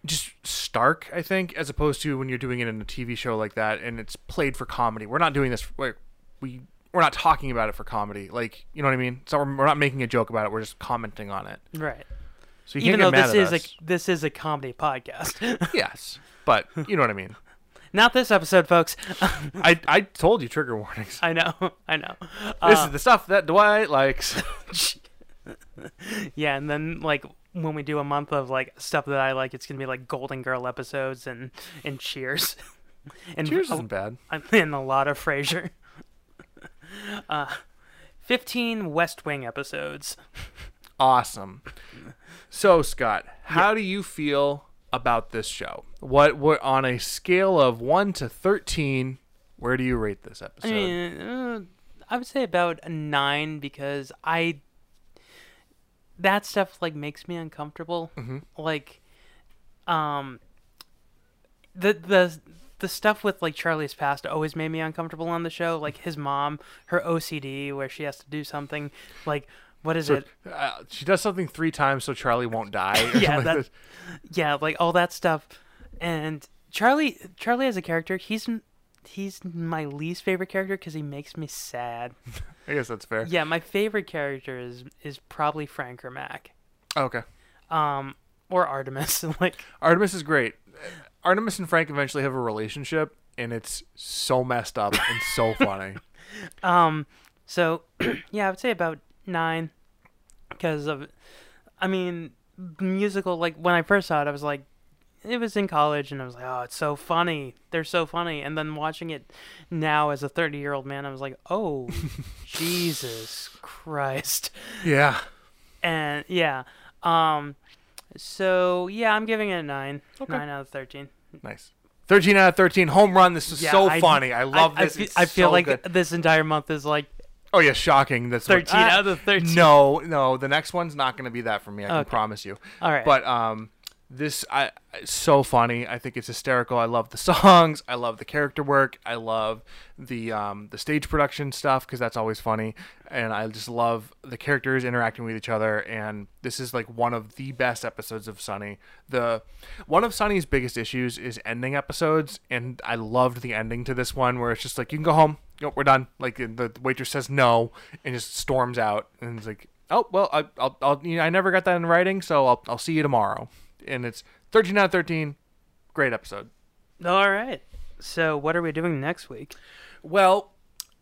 just stark. I think as opposed to when you're doing it in a TV show like that and it's played for comedy. We're not doing this. We're, we we're not talking about it for comedy. Like you know what I mean. So we're, we're not making a joke about it. We're just commenting on it. Right. So you Even though this is at a this is a comedy podcast. yes, but you know what I mean. Not this episode, folks. (laughs) I I told you trigger warnings. I know. I know. This Uh, is the stuff that Dwight likes. (laughs) yeah, and then like when we do a month of like stuff that I like, it's gonna be like Golden Girl episodes and and Cheers. (laughs) and Cheers isn't bad. and a lot of Frasier. Uh, fifteen West Wing episodes. Awesome. So Scott, how do you feel about this show? What what on a scale of one to thirteen? Where do you rate this episode? I mean, uh, I would say about a nine because I that stuff like makes me uncomfortable. Like, um, the the the stuff with like Charlie's past always made me uncomfortable on the show. Like his mom, her OCD, where she has to do something. Like, what is it? uh, she does something three times so Charlie won't die. (laughs) (laughs) Yeah, Like that- yeah, like all that stuff. And Charlie, Charlie as a character, he's he's my least favorite character because he makes me sad. (laughs) I guess that's fair. Yeah, my favorite character is is probably Frank or Mac, Okay. um, or Artemis. like, Artemis is great. Artemis and Frank eventually have a relationship, and it's so messed up and so funny. um, so (clears throat) yeah, I would say about nine, because of, I mean, musical. Like when I first saw it, I was like, it was in college, and I was like, oh, it's so funny. They're so funny. And then watching it now as a thirty year old man, I was like, oh, (laughs) Jesus Christ. Yeah. And yeah, um, so yeah, I'm giving it a nine. Okay. Nine out of thirteen. Nice. 13 out of 13 home run. This is Yeah, so I- funny. I love I, this. It's I feel so like good. this entire month is like Oh yeah, shocking. That's what- 13 out of 13. No, no, the next one's not going to be that for me. I can Okay. promise you. All right. But um, this I it's so funny. I think it's hysterical. I love the (laughs) songs. I love the character work. I love the um the stage production stuff because that's always funny. And I just love the characters interacting with each other. And this is like one of the best episodes of Sunny. The one of Sunny's biggest issues is ending episodes, and I loved the ending to this one where it's just like you can go home. Yep, we're done. Like the waitress says no and just storms out, and it's like, oh well, I, I'll, I'll you know, I never got that in writing, so I'll, I'll see you tomorrow. And it's 13 out of 13. Great episode. all right. So what are we doing next week? Well,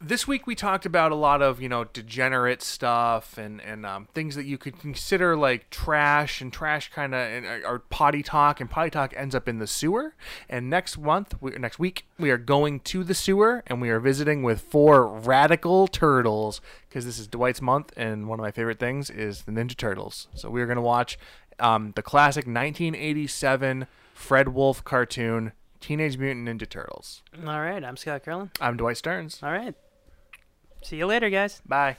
this week we talked about a lot of you know degenerate stuff and and um, things that you could consider like trash and trash kind of or potty talk and potty talk ends up in the sewer. And next month, we, next week, we are going to the sewer and we are visiting with four radical turtles because this is Dwight's month and one of my favorite things is the Ninja Turtles. So we are going to watch um, the classic 1987 Fred Wolf cartoon. Teenage Mutant Ninja Turtles. All right. I'm Scott Curlin. I'm Dwight Stearns. All right. See you later, guys. Bye.